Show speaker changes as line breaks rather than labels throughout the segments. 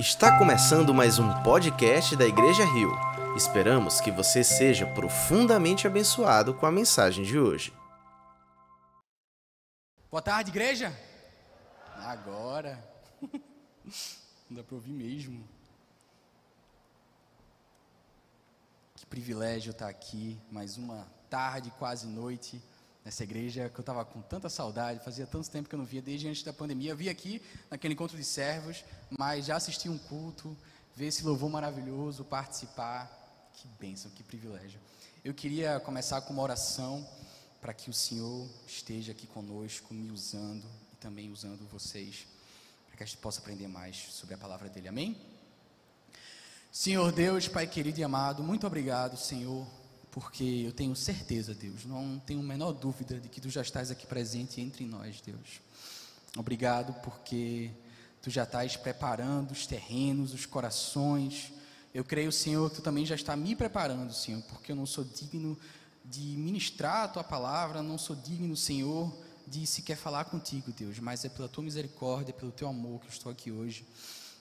Está começando mais um podcast da Igreja Rio. Esperamos que você seja profundamente abençoado com a mensagem de hoje.
Boa tarde, igreja. Agora. Não dá para ouvir mesmo. Que privilégio estar aqui, mais uma tarde, quase noite, nessa igreja que eu estava com tanta saudade, fazia tanto tempo que eu não via, desde antes da pandemia. Eu vi aqui naquele encontro de servos, mas já assisti um culto, ver esse louvor maravilhoso, participar. Que bênção, que privilégio. Eu queria começar com uma oração para que o Senhor esteja aqui conosco, me usando e também usando vocês, para que a gente possa aprender mais sobre a palavra dele. Amém? Senhor Deus, Pai querido e amado, muito obrigado, Senhor, porque eu tenho certeza, Deus, não tenho a menor dúvida de que tu já estás aqui presente entre nós, Deus. Obrigado porque tu já estás preparando os terrenos, os corações. Eu creio, Senhor, que tu também já está me preparando, Senhor, porque eu não sou digno de ministrar a tua palavra, não sou digno, Senhor, de sequer falar contigo, Deus, mas é pela tua misericórdia, pelo teu amor que eu estou aqui hoje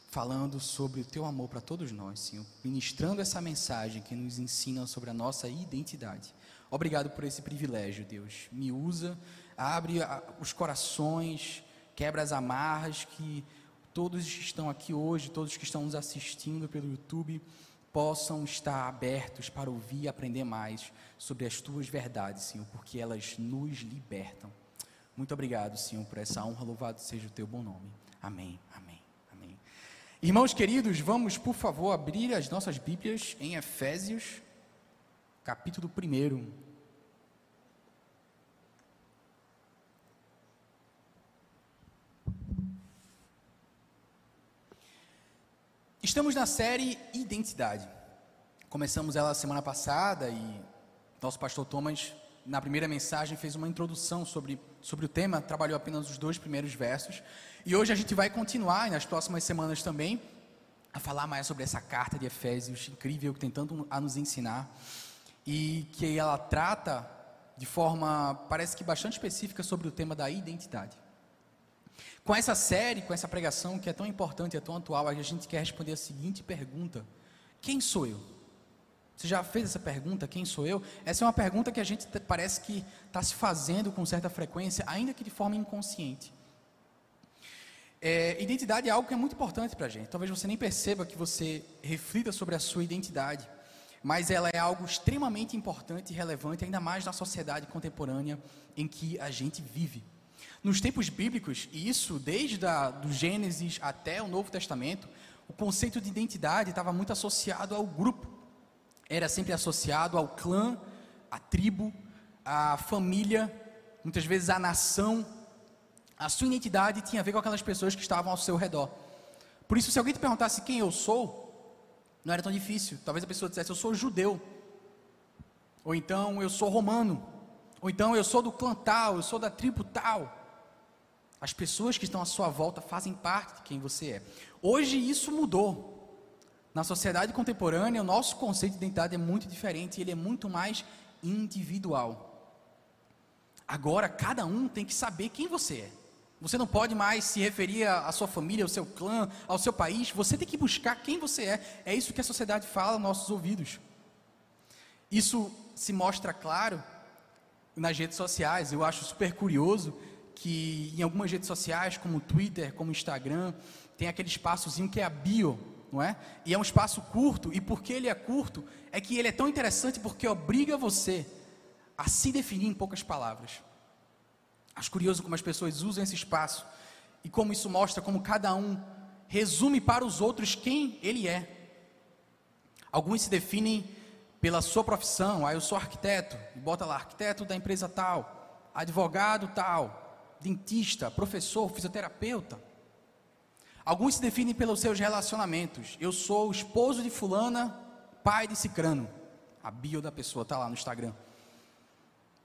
falando sobre o teu amor para todos nós, Senhor, ministrando essa mensagem que nos ensina sobre a nossa identidade. Obrigado por esse privilégio, Deus. Me usa, abre os corações, quebra as amarras que todos que estão aqui hoje, todos que estão nos assistindo pelo YouTube, possam estar abertos para ouvir e aprender mais sobre as tuas verdades, Senhor, porque elas nos libertam. Muito obrigado, Senhor, por essa honra. Louvado seja o teu bom nome. Amém. Amém. Irmãos queridos, vamos por favor abrir as nossas Bíblias em Efésios, capítulo 1. Estamos na série Identidade. Começamos ela semana passada e nosso pastor Thomas, na primeira mensagem, fez uma introdução sobre, sobre o tema, trabalhou apenas os dois primeiros versos. E hoje a gente vai continuar, e nas próximas semanas também, a falar mais sobre essa carta de Efésios incrível que tem tanto a nos ensinar e que ela trata de forma, parece que bastante específica sobre o tema da identidade. Com essa série, com essa pregação que é tão importante, é tão atual, a gente quer responder a seguinte pergunta: Quem sou eu? Você já fez essa pergunta, quem sou eu? Essa é uma pergunta que a gente parece que está se fazendo com certa frequência, ainda que de forma inconsciente. É, identidade é algo que é muito importante para a gente. Talvez você nem perceba que você reflita sobre a sua identidade, mas ela é algo extremamente importante e relevante, ainda mais na sociedade contemporânea em que a gente vive. Nos tempos bíblicos, e isso desde do Gênesis até o Novo Testamento, o conceito de identidade estava muito associado ao grupo. Era sempre associado ao clã, à tribo, à família, muitas vezes à nação a sua identidade tinha a ver com aquelas pessoas que estavam ao seu redor. Por isso, se alguém te perguntasse quem eu sou, não era tão difícil. Talvez a pessoa dissesse, eu sou judeu. Ou então, eu sou romano. Ou então, eu sou do clã tal, eu sou da tribo tal. As pessoas que estão à sua volta fazem parte de quem você é. Hoje isso mudou. Na sociedade contemporânea, o nosso conceito de identidade é muito diferente, ele é muito mais individual. Agora, cada um tem que saber quem você é. Você não pode mais se referir à sua família, ao seu clã, ao seu país. Você tem que buscar quem você é. É isso que a sociedade fala aos nossos ouvidos. Isso se mostra claro nas redes sociais. Eu acho super curioso que em algumas redes sociais, como Twitter, como Instagram, tem aquele espaçozinho que é a bio, não é? E é um espaço curto, e porque ele é curto, é que ele é tão interessante porque obriga você a se definir em poucas palavras. Acho curioso como as pessoas usam esse espaço e como isso mostra como cada um resume para os outros quem ele é. Alguns se definem pela sua profissão, ah, eu sou arquiteto, bota lá, arquiteto da empresa tal, advogado tal, dentista, professor, fisioterapeuta. Alguns se definem pelos seus relacionamentos, eu sou esposo de fulana, pai de cicrano. A bio da pessoa está lá no Instagram.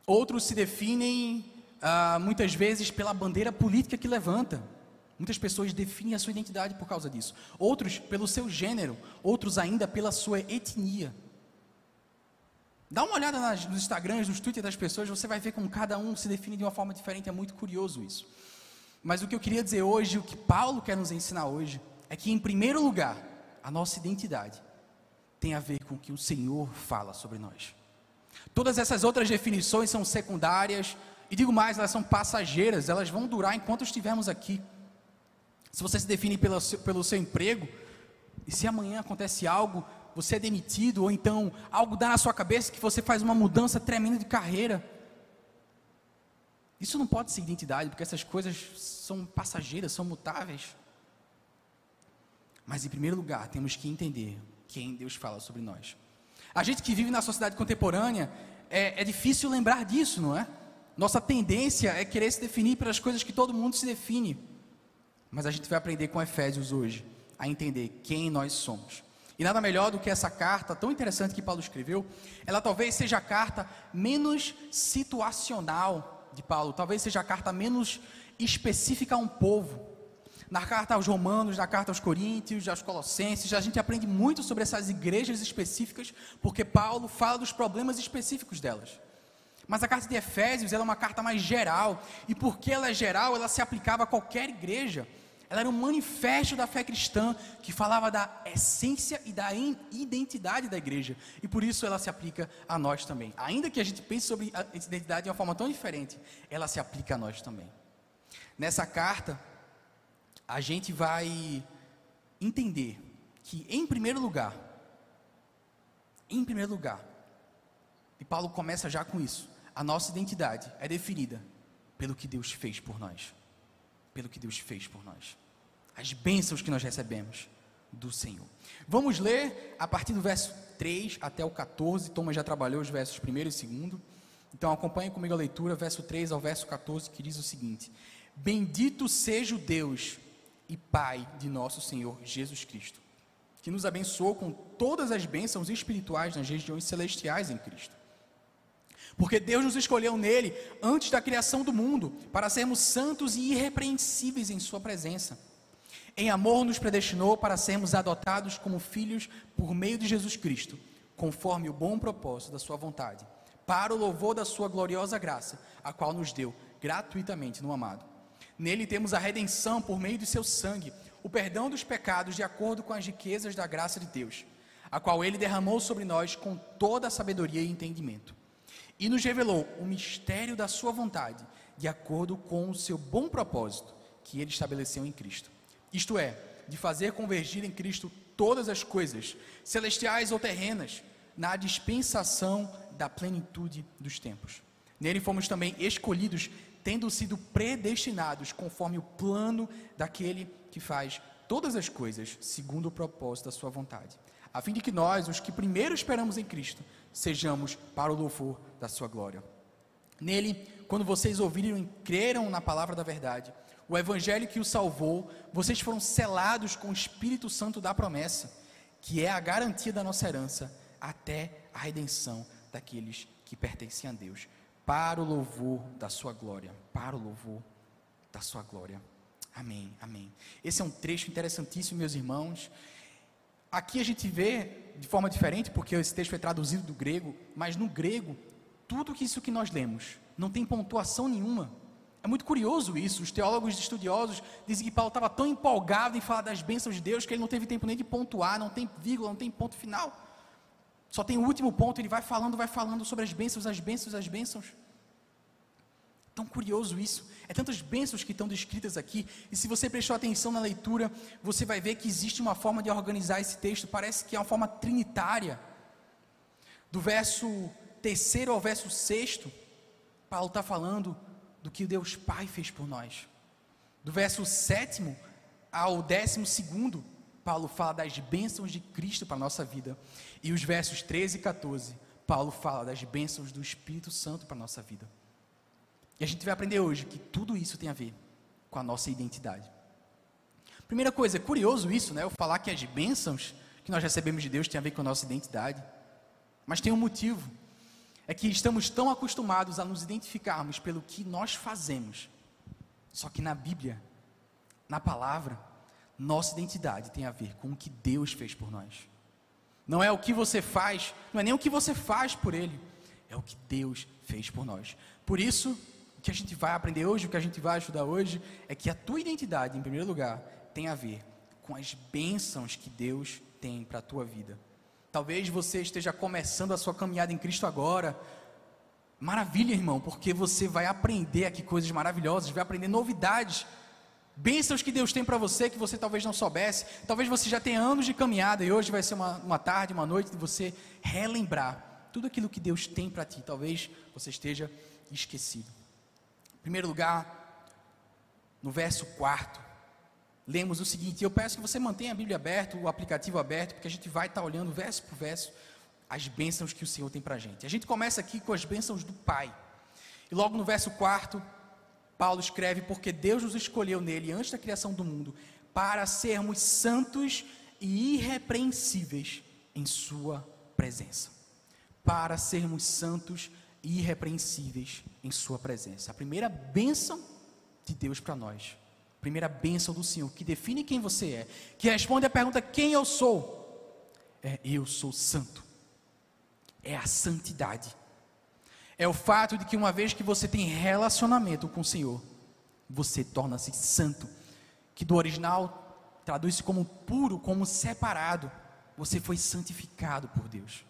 Outros se definem ah, muitas vezes pela bandeira política que levanta. Muitas pessoas definem a sua identidade por causa disso. Outros pelo seu gênero, outros ainda pela sua etnia. Dá uma olhada nas, nos Instagrams, nos Twitter das pessoas, você vai ver como cada um se define de uma forma diferente. É muito curioso isso. Mas o que eu queria dizer hoje, o que Paulo quer nos ensinar hoje, é que, em primeiro lugar, a nossa identidade tem a ver com o que o Senhor fala sobre nós. Todas essas outras definições são secundárias, e digo mais, elas são passageiras, elas vão durar enquanto estivermos aqui. Se você se define pelo seu, pelo seu emprego, e se amanhã acontece algo, você é demitido, ou então algo dá na sua cabeça que você faz uma mudança tremenda de carreira. Isso não pode ser identidade, porque essas coisas são passageiras, são mutáveis. Mas em primeiro lugar, temos que entender quem Deus fala sobre nós. A gente que vive na sociedade contemporânea, é, é difícil lembrar disso, não é? Nossa tendência é querer se definir pelas coisas que todo mundo se define. Mas a gente vai aprender com Efésios hoje a entender quem nós somos. E nada melhor do que essa carta tão interessante que Paulo escreveu. Ela talvez seja a carta menos situacional de Paulo, talvez seja a carta menos específica a um povo. Na carta aos Romanos, na carta aos Coríntios, aos Colossenses, a gente aprende muito sobre essas igrejas específicas, porque Paulo fala dos problemas específicos delas. Mas a carta de Efésios é uma carta mais geral, e porque ela é geral, ela se aplicava a qualquer igreja. Ela era um manifesto da fé cristã que falava da essência e da identidade da igreja. E por isso ela se aplica a nós também. Ainda que a gente pense sobre a identidade de uma forma tão diferente, ela se aplica a nós também. Nessa carta, a gente vai entender que, em primeiro lugar, em primeiro lugar, e Paulo começa já com isso, a nossa identidade é definida pelo que Deus fez por nós. Pelo que Deus fez por nós. As bênçãos que nós recebemos do Senhor. Vamos ler a partir do verso 3 até o 14. Thomas já trabalhou os versos 1 e 2. Então acompanhe comigo a leitura, verso 3 ao verso 14, que diz o seguinte: Bendito seja o Deus e Pai de nosso Senhor Jesus Cristo, que nos abençoou com todas as bênçãos espirituais nas regiões celestiais em Cristo porque Deus nos escolheu nele antes da criação do mundo, para sermos santos e irrepreensíveis em Sua presença. Em amor, nos predestinou para sermos adotados como filhos por meio de Jesus Cristo, conforme o bom propósito da Sua vontade, para o louvor da Sua gloriosa graça, a qual nos deu gratuitamente no amado. Nele temos a redenção por meio de Seu sangue, o perdão dos pecados de acordo com as riquezas da graça de Deus, a qual Ele derramou sobre nós com toda a sabedoria e entendimento e nos revelou o mistério da sua vontade, de acordo com o seu bom propósito que ele estabeleceu em Cristo. Isto é, de fazer convergir em Cristo todas as coisas, celestiais ou terrenas, na dispensação da plenitude dos tempos. Nele fomos também escolhidos, tendo sido predestinados conforme o plano daquele que faz todas as coisas segundo o propósito da sua vontade, a fim de que nós, os que primeiro esperamos em Cristo, sejamos para o louvor da sua glória. Nele, quando vocês ouviram e creram na palavra da verdade, o evangelho que o salvou, vocês foram selados com o Espírito Santo da promessa, que é a garantia da nossa herança até a redenção daqueles que pertencem a Deus, para o louvor da sua glória, para o louvor da sua glória. Amém, amém. Esse é um trecho interessantíssimo, meus irmãos. Aqui a gente vê de forma diferente, porque esse texto foi traduzido do grego, mas no grego, tudo isso que nós lemos não tem pontuação nenhuma. É muito curioso isso. Os teólogos estudiosos dizem que Paulo estava tão empolgado em falar das bênçãos de Deus que ele não teve tempo nem de pontuar, não tem vírgula, não tem ponto final. Só tem o último ponto, ele vai falando, vai falando sobre as bênçãos, as bênçãos, as bênçãos. Tão curioso isso. É tantas bênçãos que estão descritas aqui. E se você prestou atenção na leitura, você vai ver que existe uma forma de organizar esse texto. Parece que é uma forma trinitária. Do verso terceiro ao verso sexto, Paulo está falando do que Deus Pai fez por nós. Do verso sétimo ao décimo segundo, Paulo fala das bênçãos de Cristo para a nossa vida. E os versos 13 e 14, Paulo fala das bênçãos do Espírito Santo para a nossa vida. E a gente vai aprender hoje que tudo isso tem a ver com a nossa identidade. Primeira coisa, é curioso isso, né? Eu falar que as bênçãos que nós recebemos de Deus têm a ver com a nossa identidade. Mas tem um motivo. É que estamos tão acostumados a nos identificarmos pelo que nós fazemos. Só que na Bíblia, na palavra, nossa identidade tem a ver com o que Deus fez por nós. Não é o que você faz, não é nem o que você faz por Ele, é o que Deus fez por nós. Por isso, que a gente vai aprender hoje, o que a gente vai estudar hoje, é que a tua identidade, em primeiro lugar, tem a ver com as bênçãos que Deus tem para a tua vida. Talvez você esteja começando a sua caminhada em Cristo agora. Maravilha, irmão, porque você vai aprender aqui coisas maravilhosas, vai aprender novidades, bênçãos que Deus tem para você que você talvez não soubesse. Talvez você já tenha anos de caminhada e hoje vai ser uma, uma tarde, uma noite de você relembrar tudo aquilo que Deus tem para ti. Talvez você esteja esquecido. Primeiro lugar, no verso 4, lemos o seguinte: eu peço que você mantenha a Bíblia aberta, o aplicativo aberto, porque a gente vai estar olhando verso por verso as bênçãos que o Senhor tem para a gente. A gente começa aqui com as bênçãos do Pai. E logo no verso 4, Paulo escreve: Porque Deus nos escolheu nele antes da criação do mundo, para sermos santos e irrepreensíveis em Sua presença. Para sermos santos e irrepreensíveis em Sua presença. A primeira bênção de Deus para nós primeira bênção do Senhor, que define quem você é, que responde a pergunta: quem eu sou? É eu sou santo. É a santidade. É o fato de que uma vez que você tem relacionamento com o Senhor, você torna-se santo, que do original traduz-se como puro, como separado. Você foi santificado por Deus.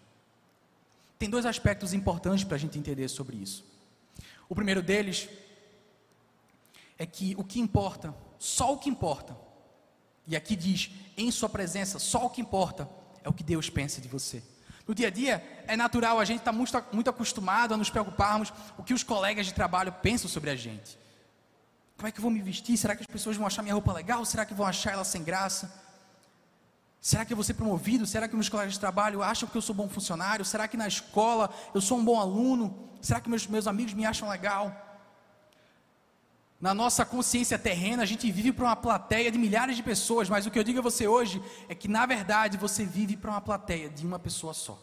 Tem dois aspectos importantes para a gente entender sobre isso. O primeiro deles é que o que importa, só o que importa, e aqui diz, em Sua presença, só o que importa é o que Deus pensa de você. No dia a dia, é natural, a gente está muito, muito acostumado a nos preocuparmos o que os colegas de trabalho pensam sobre a gente. Como é que eu vou me vestir? Será que as pessoas vão achar minha roupa legal? Será que vão achar ela sem graça? Será que eu vou ser promovido? Será que meus colegas de trabalho acham que eu sou bom funcionário? Será que na escola eu sou um bom aluno? Será que meus, meus amigos me acham legal? Na nossa consciência terrena, a gente vive para uma plateia de milhares de pessoas, mas o que eu digo a você hoje é que, na verdade, você vive para uma plateia de uma pessoa só.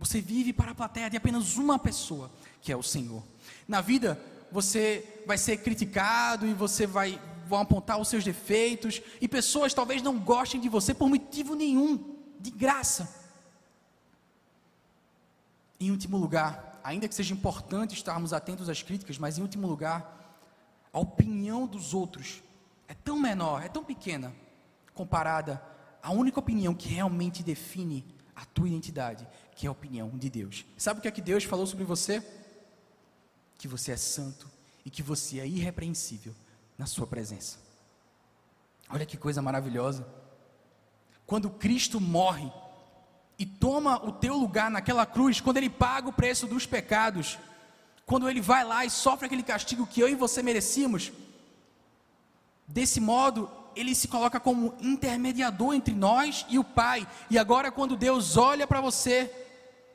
Você vive para a plateia de apenas uma pessoa, que é o Senhor. Na vida, você vai ser criticado e você vai vão apontar os seus defeitos, e pessoas talvez não gostem de você por motivo nenhum, de graça. Em último lugar, ainda que seja importante estarmos atentos às críticas, mas em último lugar, a opinião dos outros é tão menor, é tão pequena, comparada à única opinião que realmente define a tua identidade, que é a opinião de Deus. Sabe o que é que Deus falou sobre você? Que você é santo e que você é irrepreensível na sua presença. Olha que coisa maravilhosa. Quando Cristo morre, e toma o teu lugar naquela cruz, quando ele paga o preço dos pecados, quando ele vai lá e sofre aquele castigo que eu e você merecíamos, desse modo, ele se coloca como intermediador entre nós e o Pai, e agora, quando Deus olha para você,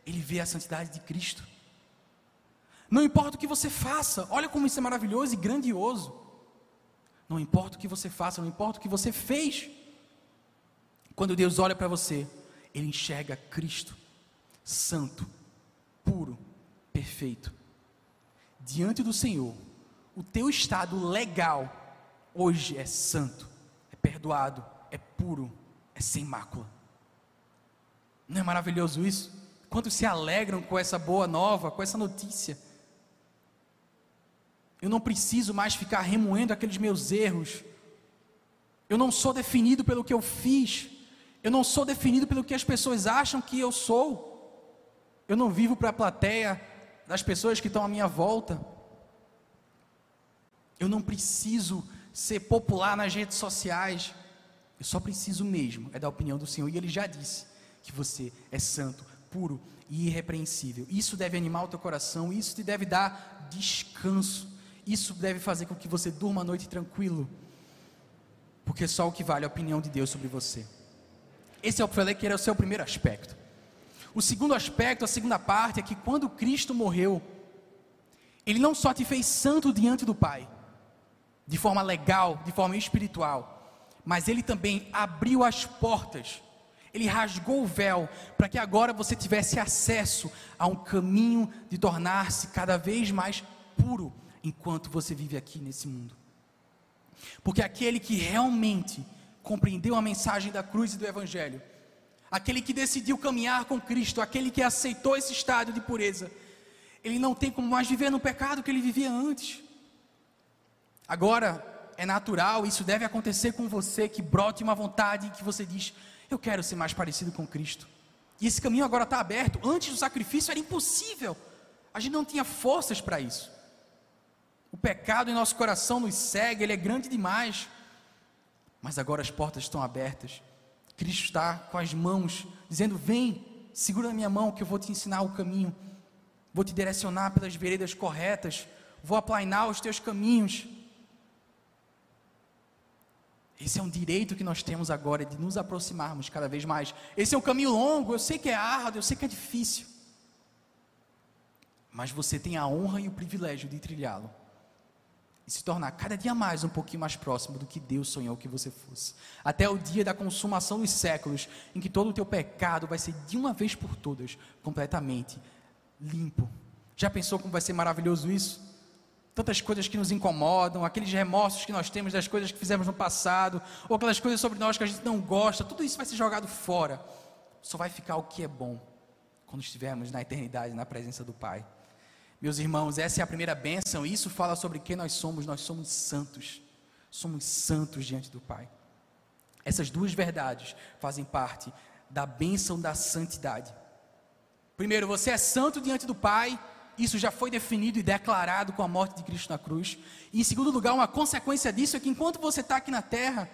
ele vê a santidade de Cristo. Não importa o que você faça, olha como isso é maravilhoso e grandioso. Não importa o que você faça, não importa o que você fez. Quando Deus olha para você, ele enxerga Cristo, santo, puro, perfeito. Diante do Senhor, o teu estado legal hoje é santo, é perdoado, é puro, é sem mácula. Não é maravilhoso isso? Quantos se alegram com essa boa nova, com essa notícia? Eu não preciso mais ficar remoendo aqueles meus erros. Eu não sou definido pelo que eu fiz. Eu não sou definido pelo que as pessoas acham que eu sou. Eu não vivo para a plateia das pessoas que estão à minha volta. Eu não preciso ser popular nas redes sociais. Eu só preciso mesmo é da opinião do Senhor. E Ele já disse que você é santo, puro e irrepreensível. Isso deve animar o teu coração. Isso te deve dar descanso. Isso deve fazer com que você durma a noite tranquilo. Porque só o que vale é a opinião de Deus sobre você. Esse eu falei que era o seu primeiro aspecto. O segundo aspecto, a segunda parte, é que quando Cristo morreu, Ele não só te fez santo diante do Pai, de forma legal, de forma espiritual, mas Ele também abriu as portas, Ele rasgou o véu, para que agora você tivesse acesso a um caminho de tornar-se cada vez mais puro enquanto você vive aqui nesse mundo. Porque aquele que realmente compreendeu a mensagem da cruz e do Evangelho, aquele que decidiu caminhar com Cristo, aquele que aceitou esse estado de pureza, ele não tem como mais viver no pecado que ele vivia antes. Agora, é natural, isso deve acontecer com você, que brote uma vontade que você diz: Eu quero ser mais parecido com Cristo. E esse caminho agora está aberto. Antes do sacrifício era impossível, a gente não tinha forças para isso. O pecado em nosso coração nos segue, ele é grande demais. Mas agora as portas estão abertas. Cristo está com as mãos, dizendo: Vem, segura na minha mão que eu vou te ensinar o caminho, vou te direcionar pelas veredas corretas, vou aplainar os teus caminhos. Esse é um direito que nós temos agora de nos aproximarmos cada vez mais. Esse é um caminho longo, eu sei que é árduo, eu sei que é difícil. Mas você tem a honra e o privilégio de trilhá-lo. E se tornar cada dia mais um pouquinho mais próximo do que Deus sonhou que você fosse. Até o dia da consumação dos séculos, em que todo o teu pecado vai ser de uma vez por todas completamente limpo. Já pensou como vai ser maravilhoso isso? tantas coisas que nos incomodam, aqueles remorsos que nós temos das coisas que fizemos no passado, ou aquelas coisas sobre nós que a gente não gosta, tudo isso vai ser jogado fora. Só vai ficar o que é bom quando estivermos na eternidade, na presença do Pai. Meus irmãos, essa é a primeira bênção, isso fala sobre quem nós somos. Nós somos santos, somos santos diante do Pai. Essas duas verdades fazem parte da bênção da santidade. Primeiro, você é santo diante do Pai, isso já foi definido e declarado com a morte de Cristo na cruz. E em segundo lugar, uma consequência disso é que enquanto você está aqui na terra,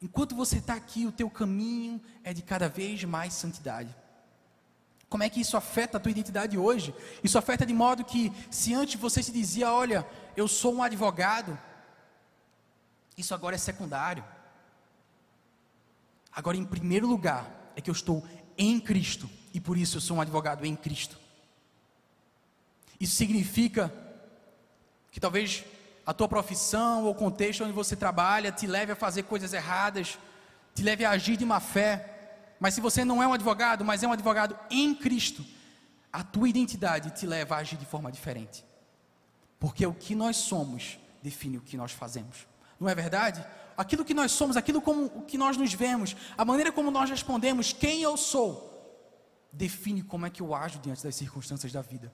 enquanto você está aqui, o teu caminho é de cada vez mais santidade. Como é que isso afeta a tua identidade hoje? Isso afeta de modo que, se antes você se dizia, olha, eu sou um advogado, isso agora é secundário. Agora, em primeiro lugar, é que eu estou em Cristo, e por isso eu sou um advogado em Cristo. Isso significa que talvez a tua profissão ou o contexto onde você trabalha te leve a fazer coisas erradas, te leve a agir de má fé. Mas se você não é um advogado, mas é um advogado em Cristo, a tua identidade te leva a agir de forma diferente. Porque o que nós somos define o que nós fazemos. Não é verdade? Aquilo que nós somos, aquilo como o que nós nos vemos, a maneira como nós respondemos, quem eu sou, define como é que eu ajo diante das circunstâncias da vida.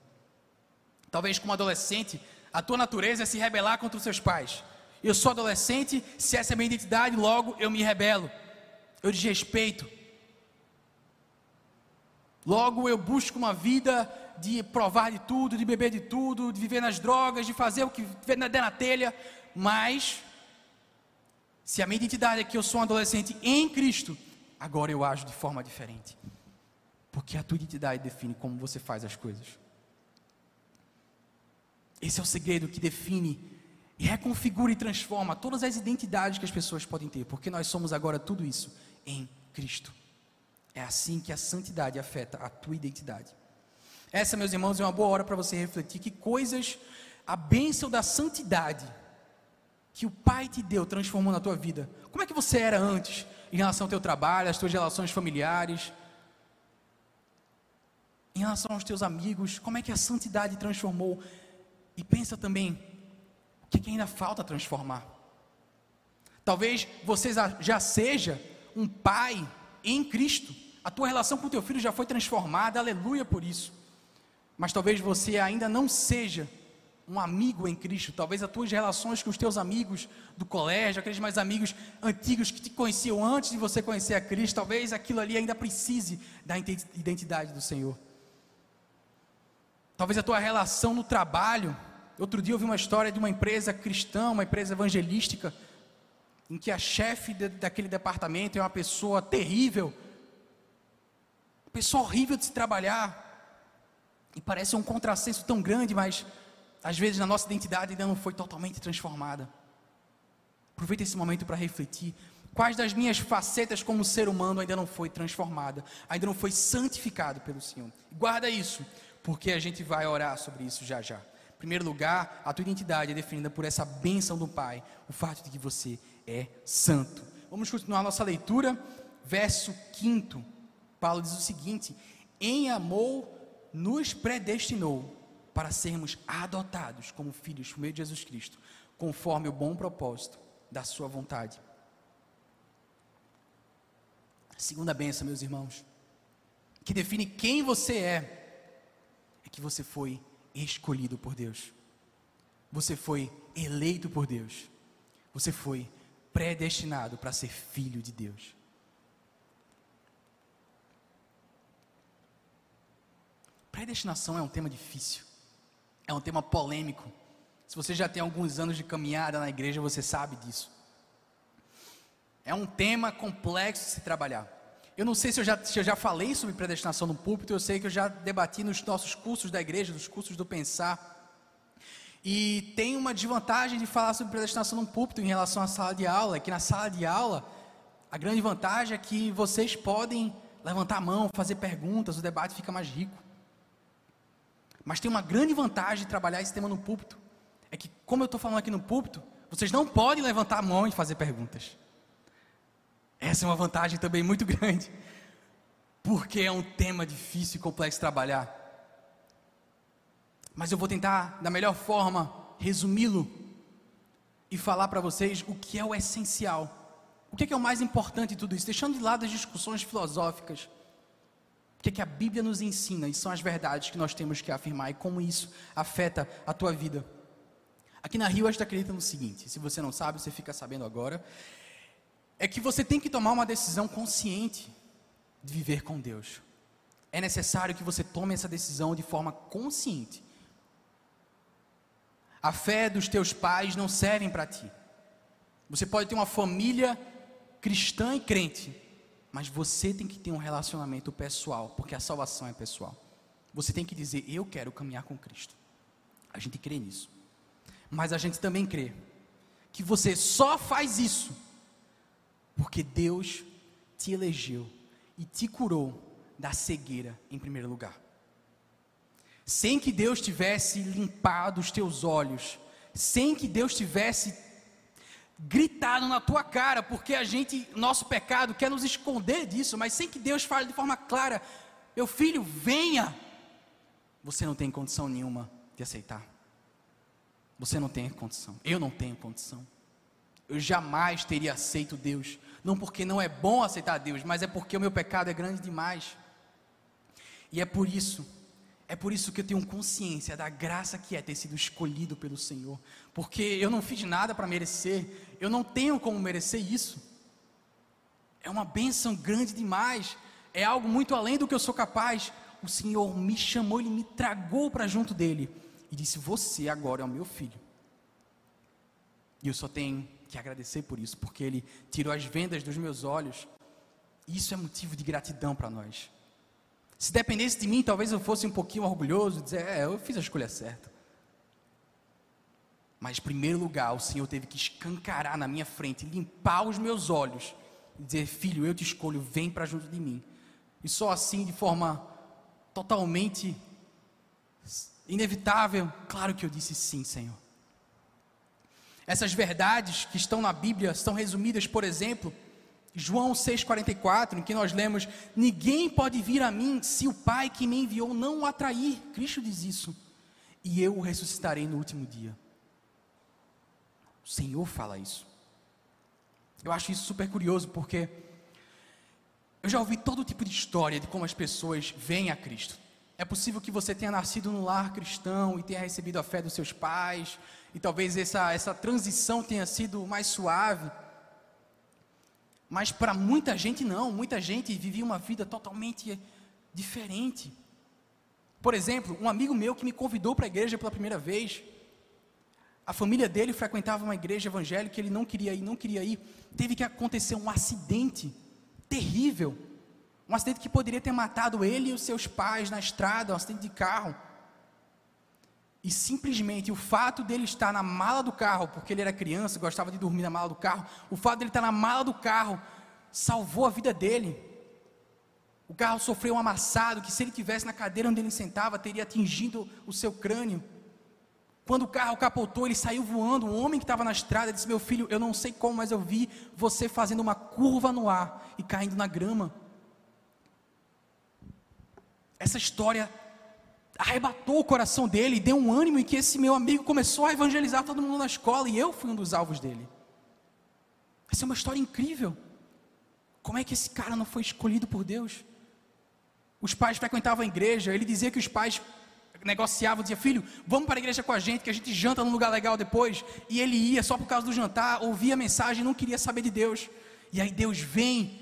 Talvez como adolescente, a tua natureza é se rebelar contra os seus pais. Eu sou adolescente, se essa é a minha identidade, logo eu me rebelo. Eu desrespeito. Logo eu busco uma vida de provar de tudo, de beber de tudo, de viver nas drogas, de fazer o que der na telha. Mas, se a minha identidade é que eu sou um adolescente em Cristo, agora eu ajo de forma diferente. Porque a tua identidade define como você faz as coisas. Esse é o segredo que define reconfigura e transforma todas as identidades que as pessoas podem ter, porque nós somos agora tudo isso em Cristo. É assim que a santidade afeta a tua identidade. Essa, meus irmãos, é uma boa hora para você refletir que coisas, a bênção da santidade que o Pai te deu, transformou na tua vida. Como é que você era antes em relação ao teu trabalho, às tuas relações familiares? Em relação aos teus amigos, como é que a santidade transformou e pensa também, o que, que ainda falta transformar? Talvez você já seja um pai em Cristo. A tua relação com o teu filho já foi transformada, aleluia por isso. Mas talvez você ainda não seja um amigo em Cristo. Talvez as tuas relações com os teus amigos do colégio, aqueles mais amigos antigos que te conheciam antes de você conhecer a Cristo, talvez aquilo ali ainda precise da identidade do Senhor. Talvez a tua relação no trabalho Outro dia eu vi uma história de uma empresa cristã, uma empresa evangelística, em que a chefe de, daquele departamento é uma pessoa terrível, pessoa horrível de se trabalhar, e parece um contrassenso tão grande, mas às vezes na nossa identidade ainda não foi totalmente transformada. Aproveita esse momento para refletir. Quais das minhas facetas como ser humano ainda não foi transformada, ainda não foi santificado pelo Senhor? Guarda isso, porque a gente vai orar sobre isso já já. Em primeiro lugar, a tua identidade é definida por essa bênção do Pai, o fato de que você é santo. Vamos continuar nossa leitura, verso 5. Paulo diz o seguinte: Em amor nos predestinou para sermos adotados como filhos por meio de Jesus Cristo, conforme o bom propósito da Sua vontade. A segunda benção, meus irmãos, que define quem você é, é que você foi escolhido por Deus. Você foi eleito por Deus. Você foi predestinado para ser filho de Deus. Predestinação é um tema difícil, é um tema polêmico. Se você já tem alguns anos de caminhada na igreja, você sabe disso. É um tema complexo de se trabalhar. Eu não sei se eu, já, se eu já falei sobre predestinação no púlpito, eu sei que eu já debati nos nossos cursos da igreja, nos cursos do Pensar. E tem uma desvantagem de falar sobre predestinação no púlpito em relação à sala de aula, é que na sala de aula, a grande vantagem é que vocês podem levantar a mão, fazer perguntas, o debate fica mais rico. Mas tem uma grande vantagem de trabalhar esse tema no púlpito, é que, como eu estou falando aqui no púlpito, vocês não podem levantar a mão e fazer perguntas. Essa é uma vantagem também muito grande, porque é um tema difícil e complexo de trabalhar. Mas eu vou tentar, da melhor forma, resumi-lo e falar para vocês o que é o essencial. O que é, que é o mais importante de tudo isso? Deixando de lado as discussões filosóficas. O que é que a Bíblia nos ensina e são as verdades que nós temos que afirmar e como isso afeta a tua vida. Aqui na Rio a gente acredita no seguinte: se você não sabe, você fica sabendo agora é que você tem que tomar uma decisão consciente de viver com Deus. É necessário que você tome essa decisão de forma consciente. A fé dos teus pais não servem para ti. Você pode ter uma família cristã e crente, mas você tem que ter um relacionamento pessoal, porque a salvação é pessoal. Você tem que dizer: Eu quero caminhar com Cristo. A gente crê nisso. Mas a gente também crê que você só faz isso porque Deus te elegeu e te curou da cegueira em primeiro lugar. Sem que Deus tivesse limpado os teus olhos, sem que Deus tivesse gritado na tua cara, porque a gente, nosso pecado quer nos esconder disso, mas sem que Deus fale de forma clara: meu filho, venha. Você não tem condição nenhuma de aceitar. Você não tem condição. Eu não tenho condição. Eu jamais teria aceito Deus não porque não é bom aceitar Deus, mas é porque o meu pecado é grande demais. E é por isso, é por isso que eu tenho consciência da graça que é ter sido escolhido pelo Senhor, porque eu não fiz nada para merecer, eu não tenho como merecer isso. É uma bênção grande demais, é algo muito além do que eu sou capaz. O Senhor me chamou, Ele me tragou para junto dele e disse: Você agora é o meu filho. E eu só tenho que agradecer por isso, porque Ele tirou as vendas dos meus olhos. Isso é motivo de gratidão para nós. Se dependesse de mim, talvez eu fosse um pouquinho orgulhoso, dizer, é, eu fiz a escolha certa. Mas, em primeiro lugar, o Senhor teve que escancarar na minha frente, limpar os meus olhos, e dizer, filho, eu te escolho, vem para junto de mim. E só assim, de forma totalmente inevitável, claro que eu disse sim, Senhor. Essas verdades que estão na Bíblia estão resumidas, por exemplo, João 6,44, em que nós lemos: Ninguém pode vir a mim se o Pai que me enviou não o atrair. Cristo diz isso. E eu o ressuscitarei no último dia. O Senhor fala isso. Eu acho isso super curioso porque eu já ouvi todo tipo de história de como as pessoas veem a Cristo. É possível que você tenha nascido num lar cristão e tenha recebido a fé dos seus pais, e talvez essa, essa transição tenha sido mais suave. Mas para muita gente não, muita gente vivia uma vida totalmente diferente. Por exemplo, um amigo meu que me convidou para a igreja pela primeira vez, a família dele frequentava uma igreja evangélica, ele não queria ir, não queria ir, teve que acontecer um acidente terrível, um acidente que poderia ter matado ele e os seus pais na estrada, um acidente de carro. E simplesmente o fato dele estar na mala do carro, porque ele era criança, gostava de dormir na mala do carro, o fato dele estar na mala do carro salvou a vida dele. O carro sofreu um amassado que se ele tivesse na cadeira onde ele sentava, teria atingido o seu crânio. Quando o carro capotou, ele saiu voando. Um homem que estava na estrada disse: Meu filho, eu não sei como, mas eu vi você fazendo uma curva no ar e caindo na grama. Essa história arrebatou o coração dele, deu um ânimo em que esse meu amigo começou a evangelizar todo mundo na escola e eu fui um dos alvos dele. Essa é uma história incrível. Como é que esse cara não foi escolhido por Deus? Os pais frequentavam a igreja, ele dizia que os pais, negociava, dizia, filho, vamos para a igreja com a gente, que a gente janta num lugar legal depois. E ele ia só por causa do jantar, ouvia a mensagem, não queria saber de Deus. E aí Deus vem,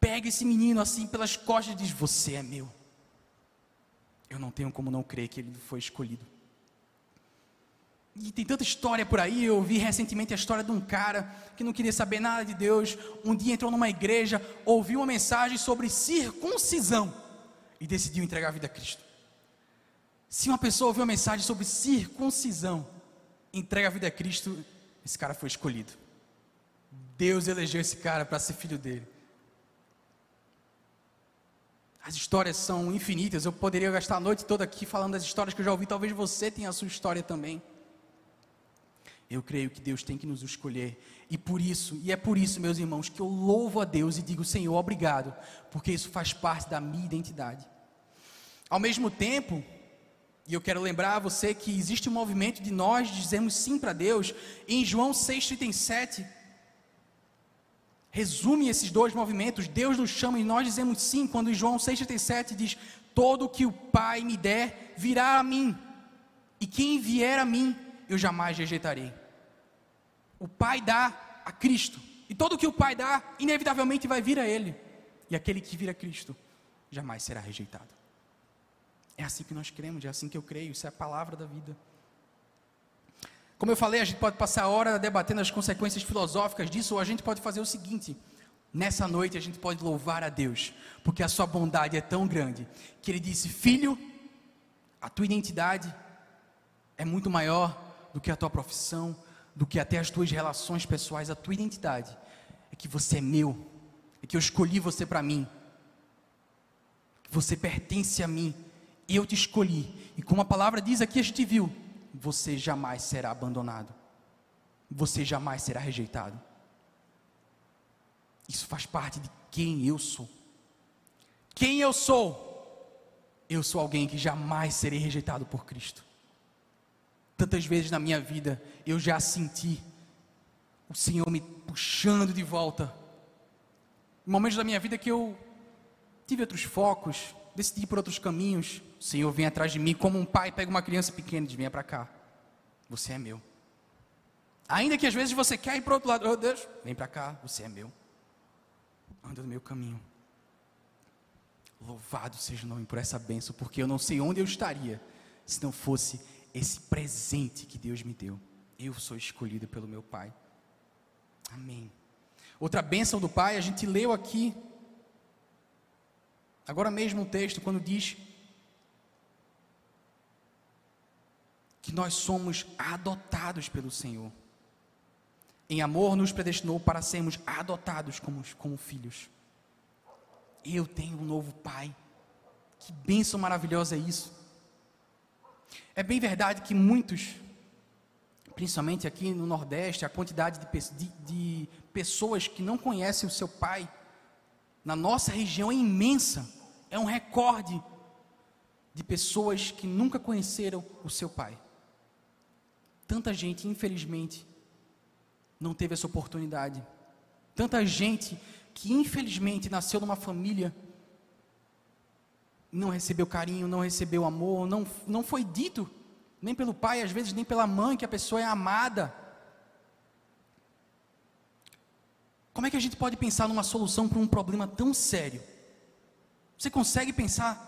pega esse menino assim pelas costas e diz: Você é meu. Eu não tenho como não crer que ele foi escolhido. E tem tanta história por aí. Eu vi recentemente a história de um cara que não queria saber nada de Deus. Um dia entrou numa igreja, ouviu uma mensagem sobre circuncisão e decidiu entregar a vida a Cristo. Se uma pessoa ouviu uma mensagem sobre circuncisão, entrega a vida a Cristo, esse cara foi escolhido. Deus elegeu esse cara para ser filho dele. As histórias são infinitas. Eu poderia gastar a noite toda aqui falando das histórias que eu já ouvi. Talvez você tenha a sua história também. Eu creio que Deus tem que nos escolher. E por isso, e é por isso, meus irmãos, que eu louvo a Deus e digo, Senhor, obrigado, porque isso faz parte da minha identidade. Ao mesmo tempo, e eu quero lembrar a você que existe um movimento de nós dizermos sim para Deus. Em João 6,37, resume esses dois movimentos. Deus nos chama e nós dizemos sim, quando em João 6,37 diz: Todo que o Pai me der virá a mim, e quem vier a mim, eu jamais rejeitarei. O Pai dá a Cristo, e todo que o Pai dá, inevitavelmente vai vir a Ele, e aquele que vir a Cristo jamais será rejeitado. É assim que nós cremos, é assim que eu creio, isso é a palavra da vida. Como eu falei, a gente pode passar a hora debatendo as consequências filosóficas disso, ou a gente pode fazer o seguinte: nessa noite a gente pode louvar a Deus, porque a sua bondade é tão grande, que Ele disse: Filho, a tua identidade é muito maior do que a tua profissão, do que até as tuas relações pessoais, a tua identidade é que você é meu, é que eu escolhi você para mim, que você pertence a mim. Eu te escolhi. E como a palavra diz aqui, a gente viu: você jamais será abandonado, você jamais será rejeitado. Isso faz parte de quem eu sou. Quem eu sou? Eu sou alguém que jamais serei rejeitado por Cristo. Tantas vezes na minha vida eu já senti o Senhor me puxando de volta. Momentos da minha vida que eu tive outros focos, decidi ir por outros caminhos. O Senhor vem atrás de mim como um pai pega uma criança pequena e diz: Venha para cá. Você é meu. Ainda que às vezes você quer ir para outro lado, oh Deus, vem para cá, você é meu. Anda no meu caminho. Louvado seja o nome por essa bênção, porque eu não sei onde eu estaria se não fosse esse presente que Deus me deu. Eu sou escolhido pelo meu Pai. Amém. Outra bênção do Pai, a gente leu aqui Agora mesmo o texto, quando diz que nós somos adotados pelo Senhor. Em amor nos predestinou para sermos adotados como, como filhos. Eu tenho um novo pai. Que bênção maravilhosa é isso. É bem verdade que muitos, principalmente aqui no Nordeste, a quantidade de, de, de pessoas que não conhecem o seu pai, na nossa região é imensa é um recorde de pessoas que nunca conheceram o seu pai. Tanta gente, infelizmente, não teve essa oportunidade. Tanta gente que, infelizmente, nasceu numa família, não recebeu carinho, não recebeu amor, não, não foi dito, nem pelo pai, às vezes nem pela mãe, que a pessoa é amada. Como é que a gente pode pensar numa solução para um problema tão sério? Você consegue pensar?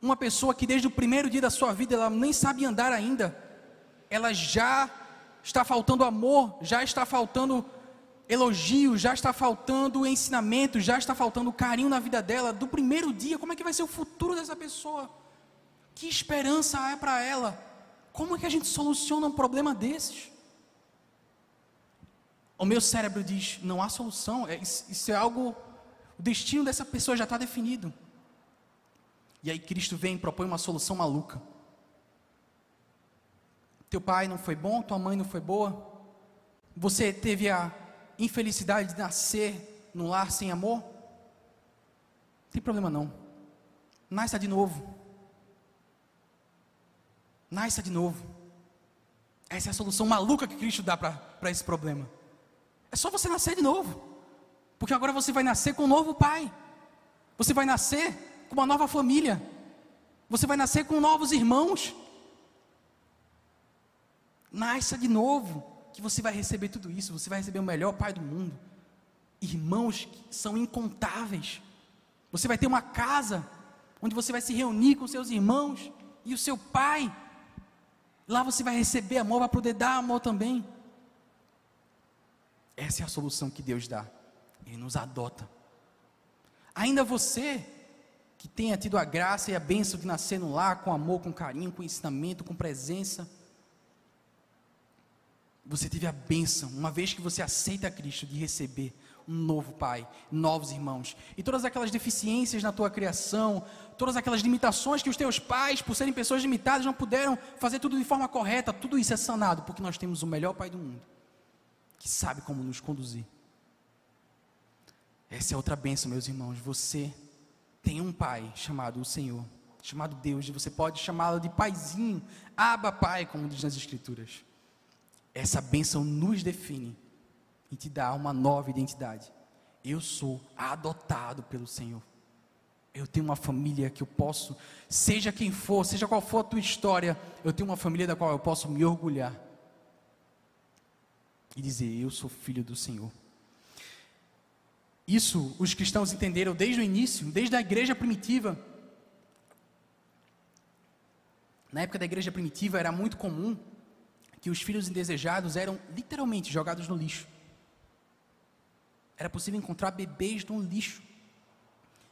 Uma pessoa que desde o primeiro dia da sua vida ela nem sabe andar ainda, ela já está faltando amor, já está faltando elogio, já está faltando ensinamento, já está faltando carinho na vida dela do primeiro dia. Como é que vai ser o futuro dessa pessoa? Que esperança há para ela? Como é que a gente soluciona um problema desses? O meu cérebro diz: não há solução, é, isso é algo o destino dessa pessoa já está definido. E aí Cristo vem e propõe uma solução maluca. Teu pai não foi bom, tua mãe não foi boa. Você teve a infelicidade de nascer num lar sem amor. Não tem problema não. Nasça de novo. Nasça de novo. Essa é a solução maluca que Cristo dá para esse problema. É só você nascer de novo. Porque agora você vai nascer com um novo pai. Você vai nascer com uma nova família. Você vai nascer com novos irmãos. Nasça de novo, que você vai receber tudo isso. Você vai receber o melhor pai do mundo. Irmãos que são incontáveis. Você vai ter uma casa onde você vai se reunir com seus irmãos e o seu pai. Lá você vai receber amor, vai poder dar amor também. Essa é a solução que Deus dá. Ele nos adota. Ainda você que tenha tido a graça e a bênção de nascer no lar com amor, com carinho, com ensinamento, com presença. Você teve a bênção, uma vez que você aceita Cristo, de receber um novo pai, novos irmãos. E todas aquelas deficiências na tua criação, todas aquelas limitações que os teus pais, por serem pessoas limitadas, não puderam fazer tudo de forma correta, tudo isso é sanado, porque nós temos o melhor pai do mundo, que sabe como nos conduzir. Essa é outra bênção, meus irmãos. Você tem um pai chamado o Senhor, chamado Deus, e você pode chamá-lo de paizinho, aba pai, como diz nas Escrituras. Essa bênção nos define e te dá uma nova identidade. Eu sou adotado pelo Senhor. Eu tenho uma família que eu posso, seja quem for, seja qual for a tua história, eu tenho uma família da qual eu posso me orgulhar e dizer: Eu sou filho do Senhor. Isso os cristãos entenderam desde o início, desde a igreja primitiva. Na época da igreja primitiva era muito comum que os filhos indesejados eram literalmente jogados no lixo. Era possível encontrar bebês no lixo.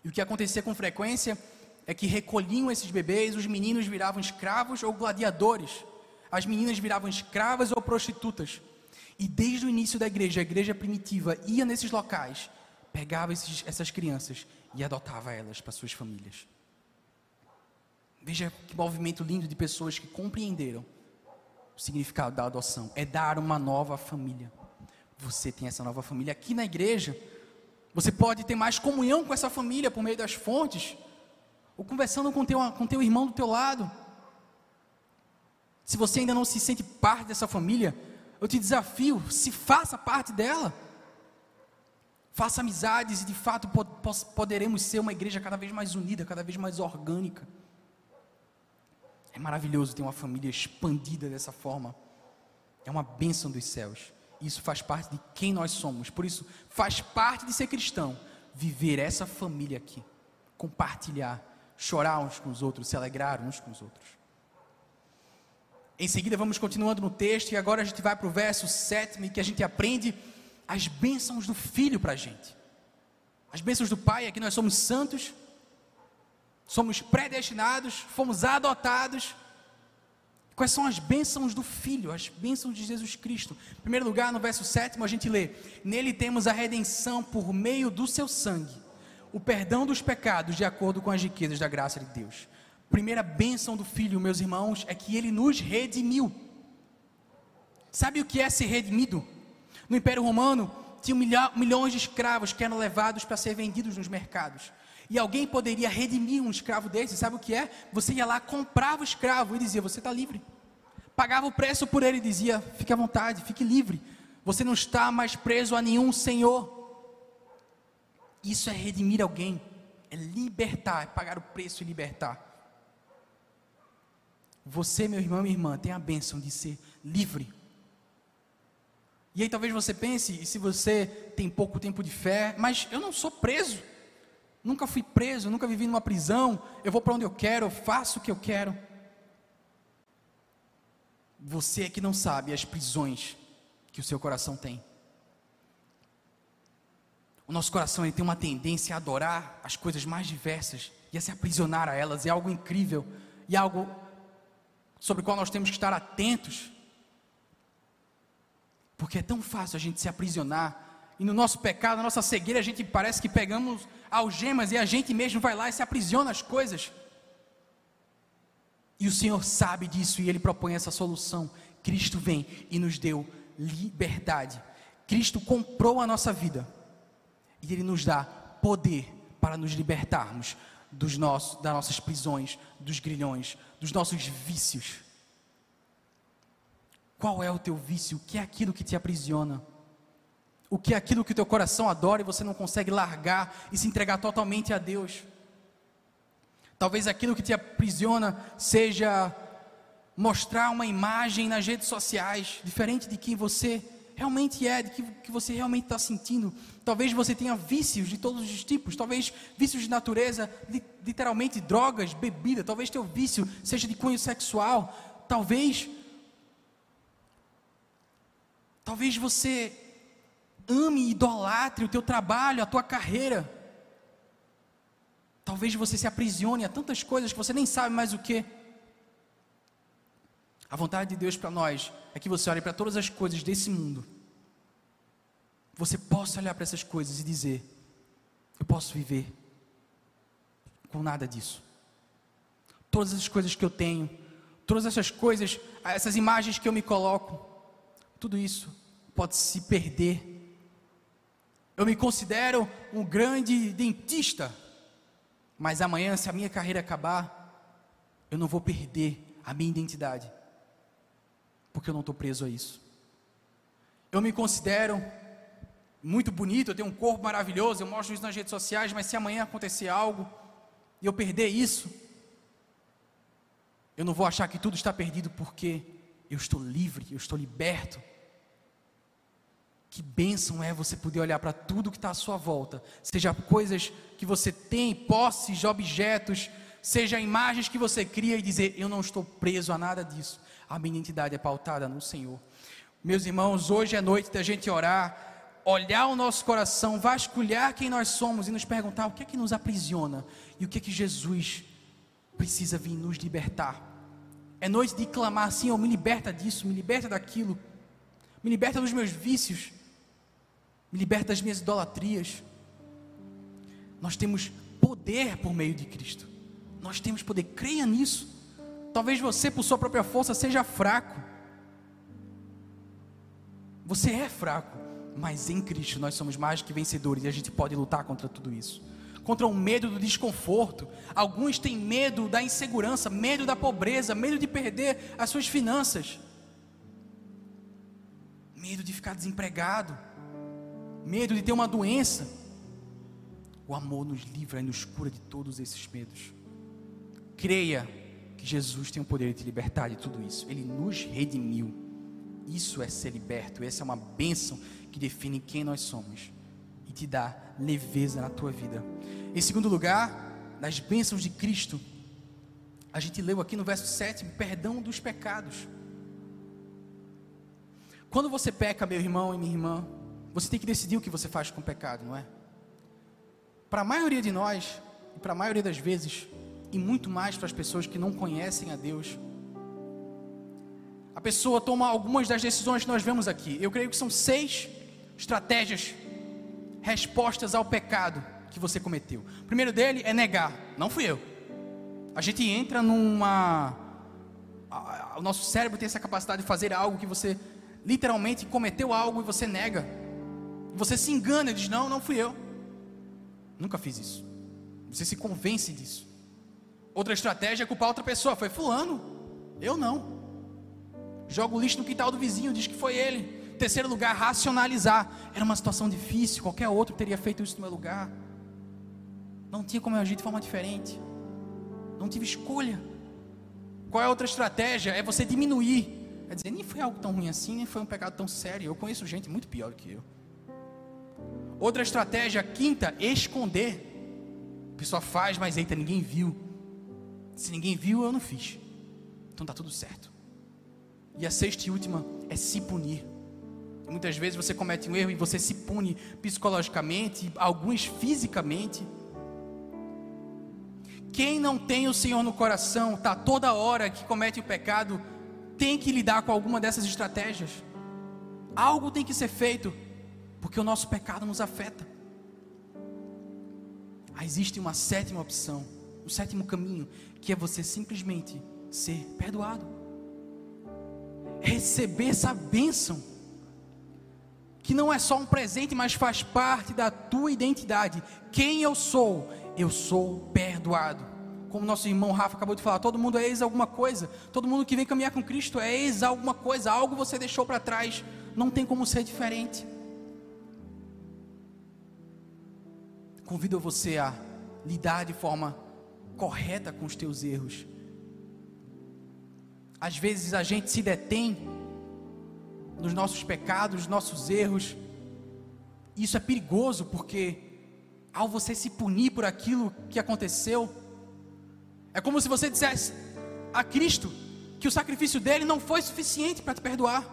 E o que acontecia com frequência é que recolhiam esses bebês, os meninos viravam escravos ou gladiadores, as meninas viravam escravas ou prostitutas. E desde o início da igreja, a igreja primitiva ia nesses locais pegava esses, essas crianças e adotava elas para suas famílias. Veja que movimento lindo de pessoas que compreenderam o significado da adoção. É dar uma nova família. Você tem essa nova família aqui na igreja. Você pode ter mais comunhão com essa família por meio das fontes, ou conversando com teu, com teu irmão do teu lado. Se você ainda não se sente parte dessa família, eu te desafio, se faça parte dela. Faça amizades e de fato poderemos ser uma igreja cada vez mais unida, cada vez mais orgânica. É maravilhoso ter uma família expandida dessa forma. É uma bênção dos céus. Isso faz parte de quem nós somos. Por isso, faz parte de ser cristão viver essa família aqui, compartilhar, chorar uns com os outros, se alegrar uns com os outros. Em seguida, vamos continuando no texto, e agora a gente vai para o verso sétimo, que a gente aprende as bênçãos do Filho para a gente. As bênçãos do Pai é que nós somos santos, somos predestinados, fomos adotados. Quais são as bênçãos do Filho, as bênçãos de Jesus Cristo? Em primeiro lugar, no verso 7, a gente lê: Nele temos a redenção por meio do seu sangue, o perdão dos pecados, de acordo com as riquezas da graça de Deus. Primeira bênção do Filho, meus irmãos, é que ele nos redimiu. Sabe o que é ser redimido? No Império Romano, tinha milhões de escravos que eram levados para ser vendidos nos mercados. E alguém poderia redimir um escravo desse, sabe o que é? Você ia lá, comprava o escravo e dizia: Você está livre. Pagava o preço por ele e dizia: Fique à vontade, fique livre. Você não está mais preso a nenhum senhor. Isso é redimir alguém, é libertar, é pagar o preço e libertar. Você, meu irmão e minha irmã, tem a bênção de ser livre e aí talvez você pense, e se você tem pouco tempo de fé, mas eu não sou preso. Nunca fui preso, nunca vivi numa prisão. Eu vou para onde eu quero, eu faço o que eu quero. Você é que não sabe as prisões que o seu coração tem. O nosso coração ele tem uma tendência a adorar as coisas mais diversas e a se aprisionar a elas. É algo incrível e algo sobre o qual nós temos que estar atentos. Porque é tão fácil a gente se aprisionar. E no nosso pecado, na nossa cegueira, a gente parece que pegamos algemas e a gente mesmo vai lá e se aprisiona as coisas. E o Senhor sabe disso e Ele propõe essa solução. Cristo vem e nos deu liberdade. Cristo comprou a nossa vida e Ele nos dá poder para nos libertarmos dos nossos, das nossas prisões, dos grilhões, dos nossos vícios. Qual é o teu vício? O que é aquilo que te aprisiona? O que é aquilo que o teu coração adora e você não consegue largar e se entregar totalmente a Deus? Talvez aquilo que te aprisiona seja mostrar uma imagem nas redes sociais diferente de quem você realmente é, de que, que você realmente está sentindo. Talvez você tenha vícios de todos os tipos, talvez vícios de natureza, literalmente drogas, bebida, talvez teu vício seja de cunho sexual, talvez. Talvez você ame e idolatre o teu trabalho, a tua carreira. Talvez você se aprisione a tantas coisas que você nem sabe mais o que. A vontade de Deus para nós é que você olhe para todas as coisas desse mundo. Você possa olhar para essas coisas e dizer: Eu posso viver com nada disso. Todas as coisas que eu tenho, todas essas coisas, essas imagens que eu me coloco, tudo isso pode se perder. Eu me considero um grande dentista, mas amanhã, se a minha carreira acabar, eu não vou perder a minha identidade porque eu não estou preso a isso. Eu me considero muito bonito, eu tenho um corpo maravilhoso, eu mostro isso nas redes sociais, mas se amanhã acontecer algo e eu perder isso, eu não vou achar que tudo está perdido porque eu estou livre, eu estou liberto. Que bênção é você poder olhar para tudo que está à sua volta, seja coisas que você tem, posses, objetos, seja imagens que você cria e dizer: Eu não estou preso a nada disso, a minha identidade é pautada no Senhor. Meus irmãos, hoje é noite da gente orar, olhar o nosso coração, vasculhar quem nós somos e nos perguntar o que é que nos aprisiona e o que é que Jesus precisa vir nos libertar. É noite de clamar, Senhor, me liberta disso, me liberta daquilo, me liberta dos meus vícios, me liberta das minhas idolatrias. Nós temos poder por meio de Cristo, nós temos poder, creia nisso. Talvez você, por sua própria força, seja fraco. Você é fraco, mas em Cristo nós somos mais que vencedores e a gente pode lutar contra tudo isso. Contra o medo do desconforto. Alguns têm medo da insegurança, medo da pobreza, medo de perder as suas finanças, medo de ficar desempregado, medo de ter uma doença. O amor nos livra e nos cura de todos esses medos. Creia que Jesus tem o poder de te libertar de tudo isso. Ele nos redimiu. Isso é ser liberto. Essa é uma bênção que define quem nós somos e te dá leveza na tua vida. Em segundo lugar, nas bênçãos de Cristo, a gente leu aqui no verso 7, perdão dos pecados. Quando você peca, meu irmão e minha irmã, você tem que decidir o que você faz com o pecado, não é? Para a maioria de nós, e para a maioria das vezes, e muito mais para as pessoas que não conhecem a Deus. A pessoa toma algumas das decisões que nós vemos aqui. Eu creio que são seis estratégias, respostas ao pecado que você cometeu. O primeiro dele é negar. Não fui eu. A gente entra numa. O nosso cérebro tem essa capacidade de fazer algo que você literalmente cometeu algo e você nega. Você se engana e diz: Não, não fui eu. Nunca fiz isso. Você se convence disso. Outra estratégia é culpar outra pessoa. Foi fulano. Eu não. Joga o lixo no quintal do vizinho, diz que foi ele. Terceiro lugar, racionalizar. Era uma situação difícil, qualquer outro teria feito isso no meu lugar. Não tinha como eu agir de forma diferente. Não tive escolha. Qual é a outra estratégia? É você diminuir. É dizer, nem foi algo tão ruim assim, nem foi um pecado tão sério. Eu conheço gente muito pior que eu. Outra estratégia, quinta, esconder. A pessoa faz, mas eita, ninguém viu. Se ninguém viu, eu não fiz. Então está tudo certo. E a sexta e última é se punir. Muitas vezes você comete um erro e você se pune psicologicamente, alguns fisicamente. Quem não tem o Senhor no coração, está toda hora que comete o pecado, tem que lidar com alguma dessas estratégias. Algo tem que ser feito, porque o nosso pecado nos afeta. Ah, existe uma sétima opção, um sétimo caminho, que é você simplesmente ser perdoado, receber essa bênção, que não é só um presente, mas faz parte da tua identidade. Quem eu sou? Eu sou perdoado. Como nosso irmão Rafa acabou de falar, todo mundo é ex alguma coisa, todo mundo que vem caminhar com Cristo é ex alguma coisa, algo você deixou para trás, não tem como ser diferente. Convido você a lidar de forma correta com os teus erros. Às vezes a gente se detém nos nossos pecados, nos nossos erros. Isso é perigoso porque ao você se punir por aquilo que aconteceu, é como se você dissesse a Cristo que o sacrifício dele não foi suficiente para te perdoar.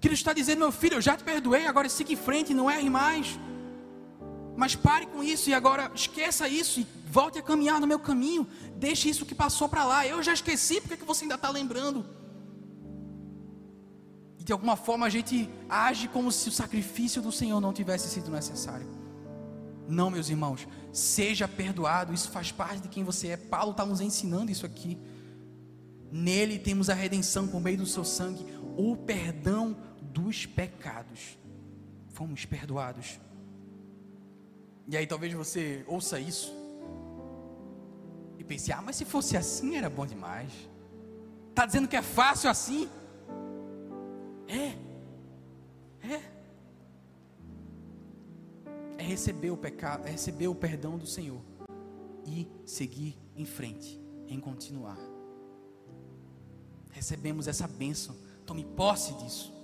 Cristo está dizendo, meu filho, eu já te perdoei, agora siga em frente, não erre mais. Mas pare com isso e agora esqueça isso e volte a caminhar no meu caminho. Deixe isso que passou para lá. Eu já esqueci, porque que você ainda está lembrando? E de alguma forma a gente age como se o sacrifício do Senhor não tivesse sido necessário. Não, meus irmãos, seja perdoado, isso faz parte de quem você é. Paulo está nos ensinando isso aqui. Nele temos a redenção por meio do seu sangue, o perdão dos pecados. Fomos perdoados. E aí talvez você ouça isso e pense: ah, mas se fosse assim era bom demais. Está dizendo que é fácil assim? É, é. É receber o pecado, é receber o perdão do Senhor e seguir em frente, em continuar. Recebemos essa bênção, tome posse disso.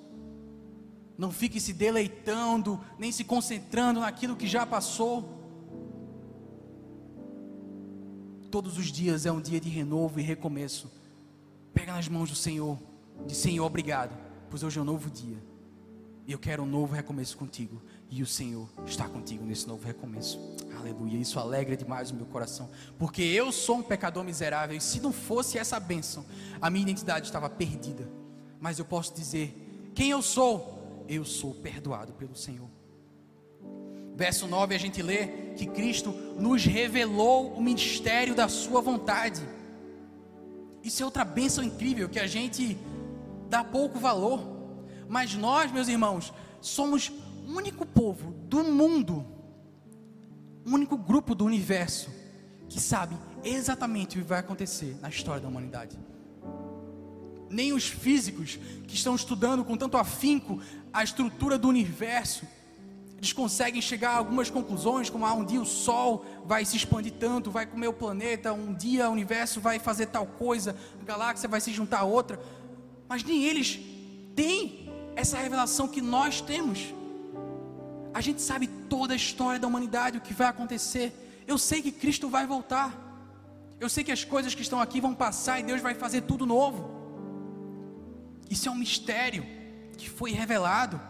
Não fique se deleitando, nem se concentrando naquilo que já passou. Todos os dias é um dia de renovo e recomeço. Pega nas mãos do Senhor, diz Senhor, obrigado, pois hoje é um novo dia. E eu quero um novo recomeço contigo. E o Senhor está contigo nesse novo recomeço. Aleluia. Isso alegra demais o meu coração. Porque eu sou um pecador miserável. E se não fosse essa bênção, a minha identidade estava perdida. Mas eu posso dizer: quem eu sou? Eu sou perdoado pelo Senhor. Verso 9 a gente lê que Cristo nos revelou o ministério da Sua vontade. Isso é outra bênção incrível que a gente dá pouco valor. Mas nós, meus irmãos, somos o único povo do mundo, o único grupo do universo que sabe exatamente o que vai acontecer na história da humanidade nem os físicos que estão estudando com tanto afinco a estrutura do universo, eles conseguem chegar a algumas conclusões, como ah, um dia o Sol vai se expandir tanto, vai comer o planeta, um dia o universo vai fazer tal coisa, a galáxia vai se juntar a outra, mas nem eles têm essa revelação que nós temos. A gente sabe toda a história da humanidade, o que vai acontecer. Eu sei que Cristo vai voltar. Eu sei que as coisas que estão aqui vão passar e Deus vai fazer tudo novo. Isso é um mistério que foi revelado.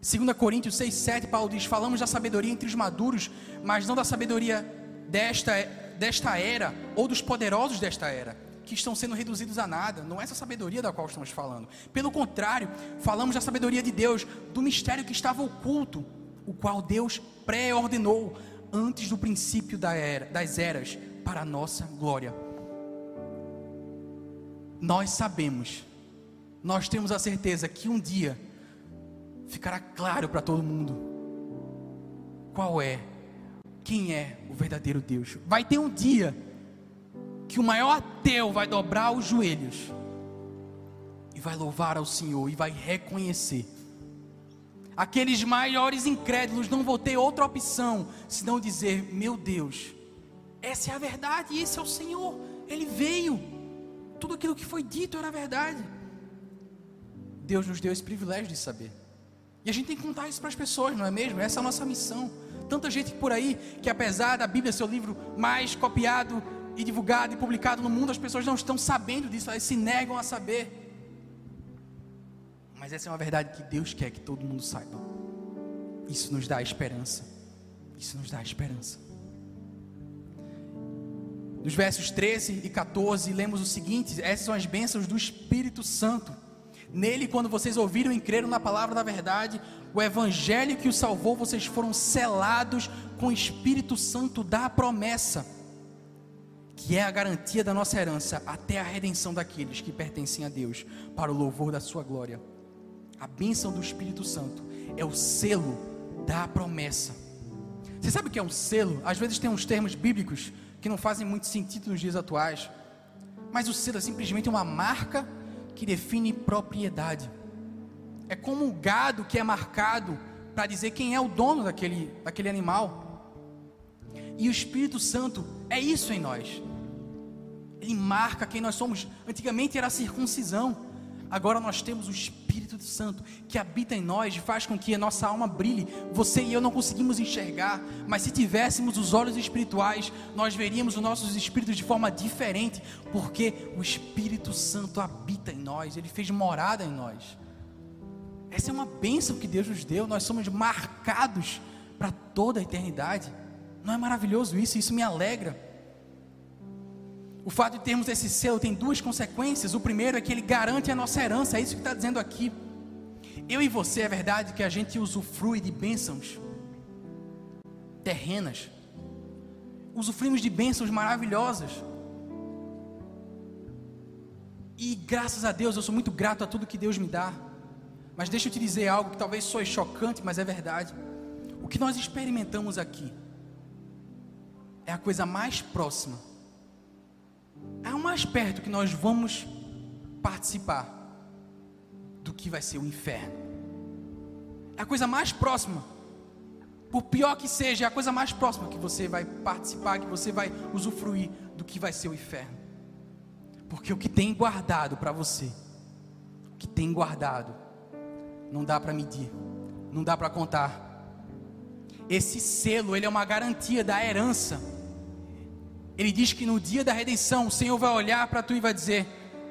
2 Coríntios 6, 7, Paulo diz: Falamos da sabedoria entre os maduros, mas não da sabedoria desta, desta era ou dos poderosos desta era, que estão sendo reduzidos a nada. Não é essa sabedoria da qual estamos falando. Pelo contrário, falamos da sabedoria de Deus, do mistério que estava oculto, o qual Deus pré-ordenou antes do princípio da era, das eras, para a nossa glória nós sabemos, nós temos a certeza que um dia ficará claro para todo mundo qual é, quem é o verdadeiro Deus. Vai ter um dia que o maior ateu vai dobrar os joelhos e vai louvar ao Senhor e vai reconhecer. Aqueles maiores incrédulos não vão ter outra opção senão dizer: Meu Deus, essa é a verdade, esse é o Senhor, Ele veio tudo aquilo que foi dito era verdade. Deus nos deu esse privilégio de saber. E a gente tem que contar isso para as pessoas, não é mesmo? Essa é a nossa missão. Tanta gente por aí que, apesar da Bíblia ser o livro mais copiado e divulgado e publicado no mundo, as pessoas não estão sabendo disso, elas se negam a saber. Mas essa é uma verdade que Deus quer que todo mundo saiba. Isso nos dá esperança. Isso nos dá esperança. Nos versos 13 e 14, lemos o seguinte: essas são as bênçãos do Espírito Santo. Nele, quando vocês ouviram e creram na palavra da verdade, o evangelho que os salvou, vocês foram selados com o Espírito Santo da promessa, que é a garantia da nossa herança até a redenção daqueles que pertencem a Deus, para o louvor da sua glória. A bênção do Espírito Santo é o selo da promessa. Você sabe o que é um selo? Às vezes tem uns termos bíblicos que não fazem muito sentido nos dias atuais. Mas o selo é simplesmente uma marca que define propriedade. É como o gado que é marcado para dizer quem é o dono daquele, daquele animal. E o Espírito Santo é isso em nós. Ele marca quem nós somos. Antigamente era a circuncisão. Agora nós temos o Espírito Santo que habita em nós e faz com que a nossa alma brilhe. Você e eu não conseguimos enxergar, mas se tivéssemos os olhos espirituais, nós veríamos os nossos espíritos de forma diferente, porque o Espírito Santo habita em nós, ele fez morada em nós. Essa é uma bênção que Deus nos deu, nós somos marcados para toda a eternidade. Não é maravilhoso isso? Isso me alegra. O fato de termos esse selo tem duas consequências. O primeiro é que ele garante a nossa herança, é isso que está dizendo aqui. Eu e você, é verdade que a gente usufrui de bênçãos terrenas, usufruímos de bênçãos maravilhosas. E graças a Deus, eu sou muito grato a tudo que Deus me dá. Mas deixa eu te dizer algo que talvez soe chocante, mas é verdade. O que nós experimentamos aqui é a coisa mais próxima é o mais perto que nós vamos participar do que vai ser o inferno. É a coisa mais próxima. Por pior que seja, é a coisa mais próxima que você vai participar, que você vai usufruir do que vai ser o inferno. Porque o que tem guardado para você, o que tem guardado, não dá para medir, não dá para contar. Esse selo, ele é uma garantia da herança ele diz que no dia da redenção, o Senhor vai olhar para tu e vai dizer: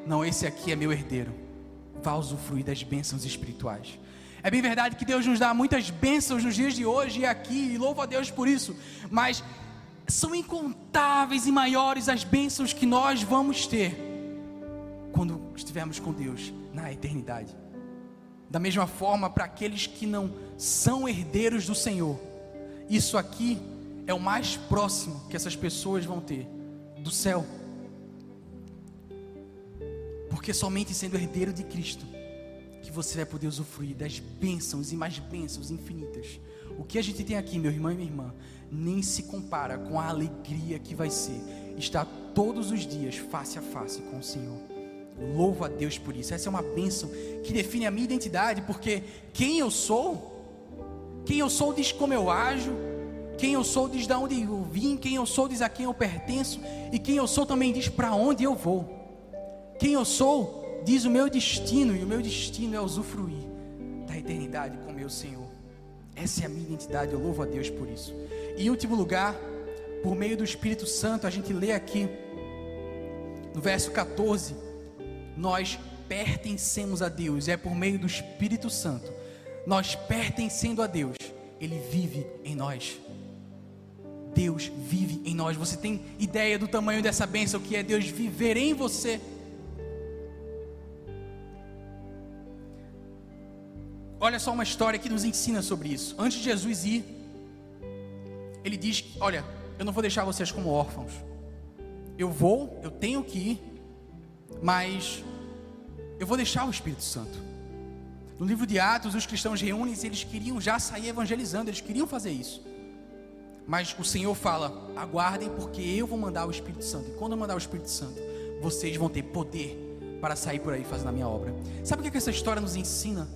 Não, esse aqui é meu herdeiro. Vá usufruir das bênçãos espirituais. É bem verdade que Deus nos dá muitas bênçãos nos dias de hoje e aqui, e louvo a Deus por isso, mas são incontáveis e maiores as bênçãos que nós vamos ter quando estivermos com Deus na eternidade. Da mesma forma, para aqueles que não são herdeiros do Senhor, isso aqui é o mais próximo que essas pessoas vão ter do céu. Porque somente sendo herdeiro de Cristo que você vai poder usufruir das bênçãos e mais bênçãos infinitas. O que a gente tem aqui, meu irmão e minha irmã, nem se compara com a alegria que vai ser estar todos os dias face a face com o Senhor. Louvo a Deus por isso. Essa é uma bênção que define a minha identidade, porque quem eu sou, quem eu sou diz como eu ajo, quem eu sou diz de onde eu vim, quem eu sou diz a quem eu pertenço, e quem eu sou também diz para onde eu vou. Quem eu sou diz o meu destino, e o meu destino é usufruir da eternidade com meu Senhor. Essa é a minha identidade, eu louvo a Deus por isso. E em último lugar, por meio do Espírito Santo, a gente lê aqui no verso 14: Nós pertencemos a Deus, é por meio do Espírito Santo. Nós pertencendo a Deus, Ele vive em nós. Deus vive em nós. Você tem ideia do tamanho dessa bênção que é Deus viver em você? Olha só uma história que nos ensina sobre isso. Antes de Jesus ir, ele diz: Olha, eu não vou deixar vocês como órfãos. Eu vou, eu tenho que ir, mas eu vou deixar o Espírito Santo. No livro de Atos, os cristãos reúnem e eles queriam já sair evangelizando, eles queriam fazer isso. Mas o Senhor fala: aguardem, porque eu vou mandar o Espírito Santo. E quando eu mandar o Espírito Santo, vocês vão ter poder para sair por aí fazendo a minha obra. Sabe o que, é que essa história nos ensina?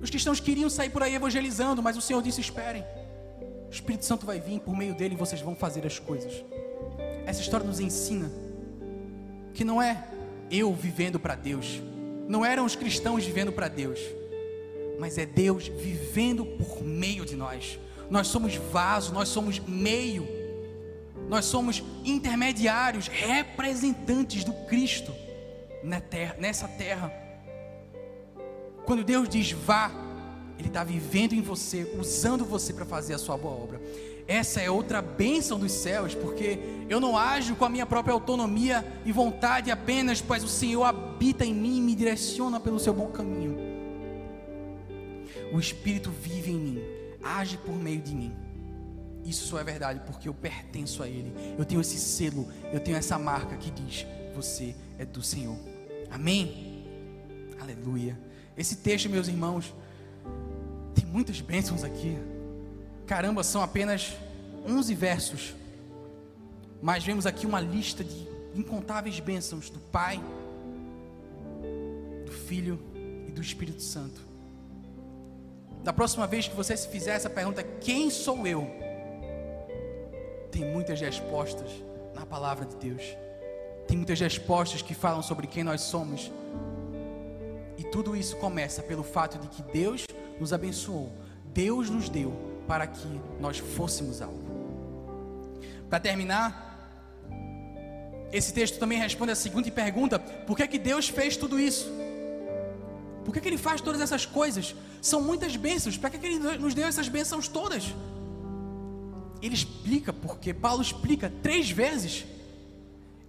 Os cristãos queriam sair por aí evangelizando, mas o Senhor disse: esperem. O Espírito Santo vai vir, por meio dele vocês vão fazer as coisas. Essa história nos ensina que não é eu vivendo para Deus, não eram os cristãos vivendo para Deus, mas é Deus vivendo por meio de nós nós somos vaso, nós somos meio, nós somos intermediários, representantes do Cristo nessa terra. Quando Deus diz vá, Ele está vivendo em você, usando você para fazer a sua boa obra. Essa é outra bênção dos céus, porque eu não ajo com a minha própria autonomia e vontade apenas, pois o Senhor habita em mim e me direciona pelo seu bom caminho. O Espírito vive em mim age por meio de mim. Isso só é verdade porque eu pertenço a Ele. Eu tenho esse selo, eu tenho essa marca que diz: Você é do Senhor. Amém? Aleluia. Esse texto, meus irmãos, tem muitas bênçãos aqui. Caramba, são apenas 11 versos. Mas vemos aqui uma lista de incontáveis bênçãos do Pai, do Filho e do Espírito Santo. Da próxima vez que você se fizer essa pergunta, quem sou eu? tem muitas respostas na palavra de Deus. Tem muitas respostas que falam sobre quem nós somos. E tudo isso começa pelo fato de que Deus nos abençoou, Deus nos deu para que nós fôssemos algo. Para terminar, esse texto também responde a seguinte pergunta: por que, que Deus fez tudo isso? Por que, que Ele faz todas essas coisas? São muitas bênçãos, para que, que Ele nos deu essas bênçãos todas? Ele explica, porque Paulo explica três vezes.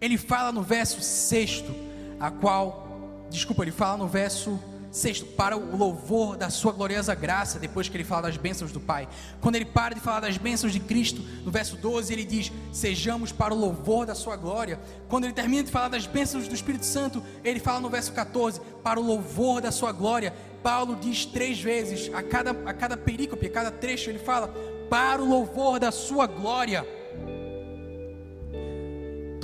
Ele fala no verso sexto, a qual, desculpa, ele fala no verso Sexto, para o louvor da sua gloriosa graça, depois que ele fala das bênçãos do Pai. Quando ele para de falar das bênçãos de Cristo, no verso 12, ele diz: Sejamos para o louvor da sua glória. Quando ele termina de falar das bênçãos do Espírito Santo, ele fala no verso 14: Para o louvor da sua glória. Paulo diz três vezes, a cada, a cada perícope, a cada trecho, ele fala: Para o louvor da sua glória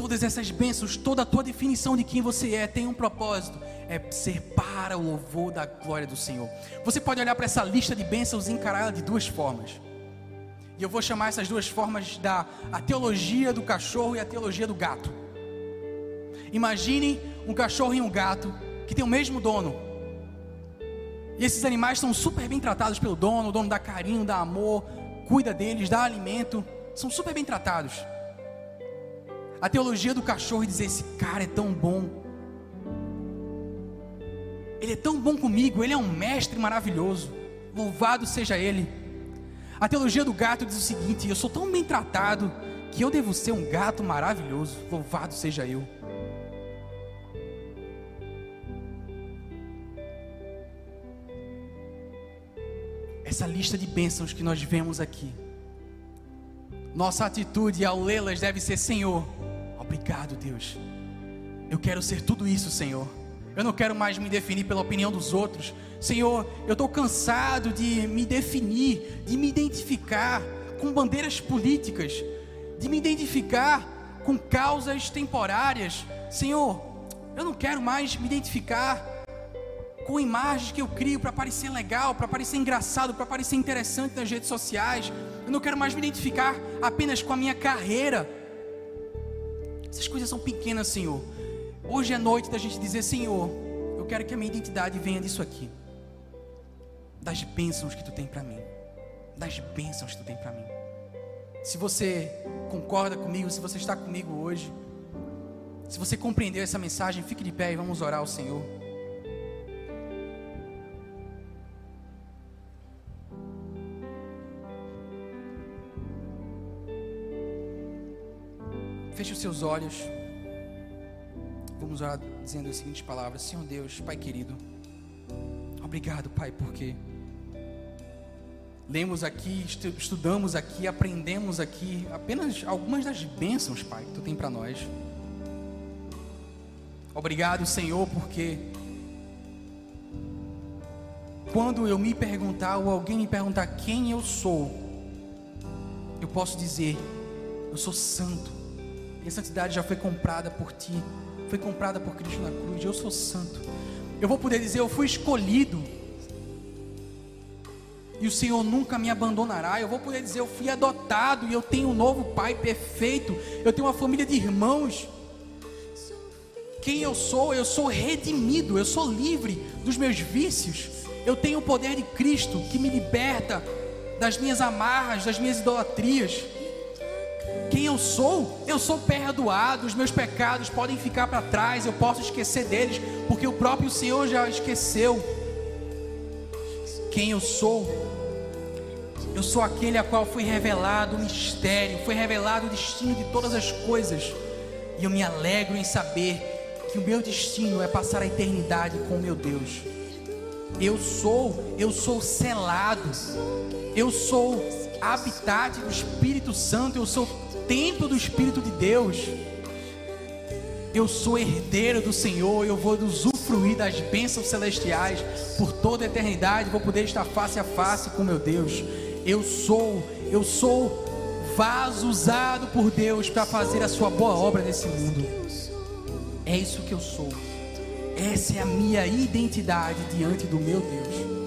todas essas bênçãos, toda a tua definição de quem você é, tem um propósito: é ser para o louvor da glória do Senhor. Você pode olhar para essa lista de bênçãos e encará-la de duas formas. E eu vou chamar essas duas formas da a teologia do cachorro e a teologia do gato. Imagine um cachorro e um gato que têm o mesmo dono. E esses animais são super bem tratados pelo dono, o dono dá carinho, dá amor, cuida deles, dá alimento, são super bem tratados. A teologia do cachorro dizer: esse cara é tão bom. Ele é tão bom comigo, ele é um mestre maravilhoso. Louvado seja ele. A teologia do gato diz o seguinte: eu sou tão bem tratado que eu devo ser um gato maravilhoso. Louvado seja eu. Essa lista de bênçãos que nós vemos aqui. Nossa atitude ao lê-las deve ser: Senhor, Obrigado, Deus. Eu quero ser tudo isso, Senhor. Eu não quero mais me definir pela opinião dos outros. Senhor, eu estou cansado de me definir, de me identificar com bandeiras políticas, de me identificar com causas temporárias. Senhor, eu não quero mais me identificar com imagens que eu crio para parecer legal, para parecer engraçado, para parecer interessante nas redes sociais. Eu não quero mais me identificar apenas com a minha carreira, essas coisas são pequenas, Senhor. Hoje é noite da gente dizer, Senhor, eu quero que a minha identidade venha disso aqui. Das bênçãos que tu tem para mim. Das bênçãos que tu tem para mim. Se você concorda comigo, se você está comigo hoje, se você compreendeu essa mensagem, fique de pé e vamos orar ao Senhor. Feche os seus olhos. Vamos orar dizendo as seguintes palavras: Senhor Deus, Pai querido, obrigado, Pai, porque lemos aqui, estudamos aqui, aprendemos aqui apenas algumas das bênçãos, Pai, que Tu tem para nós. Obrigado, Senhor, porque quando eu me perguntar ou alguém me perguntar quem eu sou, eu posso dizer: eu sou santo. Minha santidade já foi comprada por ti, foi comprada por Cristo na cruz. Eu sou santo. Eu vou poder dizer: Eu fui escolhido. E o Senhor nunca me abandonará. Eu vou poder dizer: Eu fui adotado e eu tenho um novo Pai perfeito. Eu tenho uma família de irmãos. Quem eu sou? Eu sou redimido. Eu sou livre dos meus vícios. Eu tenho o poder de Cristo que me liberta das minhas amarras, das minhas idolatrias quem eu sou, eu sou perdoado, os meus pecados podem ficar para trás, eu posso esquecer deles, porque o próprio Senhor já esqueceu. Quem eu sou, eu sou aquele a qual foi revelado o mistério, foi revelado o destino de todas as coisas, e eu me alegro em saber que o meu destino é passar a eternidade com o meu Deus. Eu sou, eu sou selado, eu sou habitat do Espírito Santo, eu sou templo do Espírito de Deus. Eu sou herdeiro do Senhor, eu vou usufruir das bênçãos celestiais por toda a eternidade, vou poder estar face a face com meu Deus. Eu sou, eu sou vaso usado por Deus para fazer a sua boa obra nesse mundo. É isso que eu sou. Essa é a minha identidade diante do meu Deus.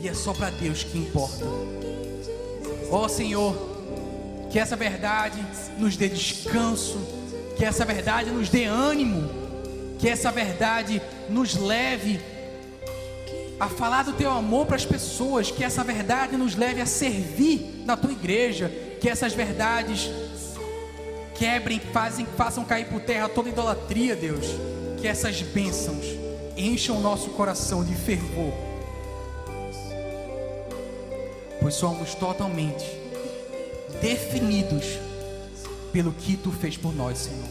E é só para Deus que importa. Ó oh, Senhor, Que essa verdade nos dê descanso, que essa verdade nos dê ânimo, que essa verdade nos leve a falar do teu amor para as pessoas, que essa verdade nos leve a servir na tua igreja, que essas verdades quebrem, fazem, façam cair por terra toda idolatria, Deus, que essas bênçãos encham o nosso coração de fervor, pois somos totalmente definidos pelo que tu fez por nós, Senhor,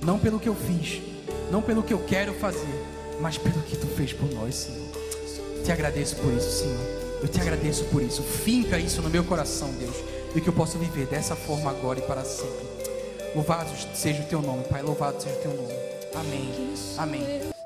não pelo que eu fiz, não pelo que eu quero fazer, mas pelo que tu fez por nós, Senhor. Te agradeço por isso, Senhor. Eu te agradeço por isso. Finca isso no meu coração, Deus, e que eu possa viver dessa forma agora e para sempre. Louvado seja o teu nome, Pai. Louvado seja o teu nome. Amém. Amém.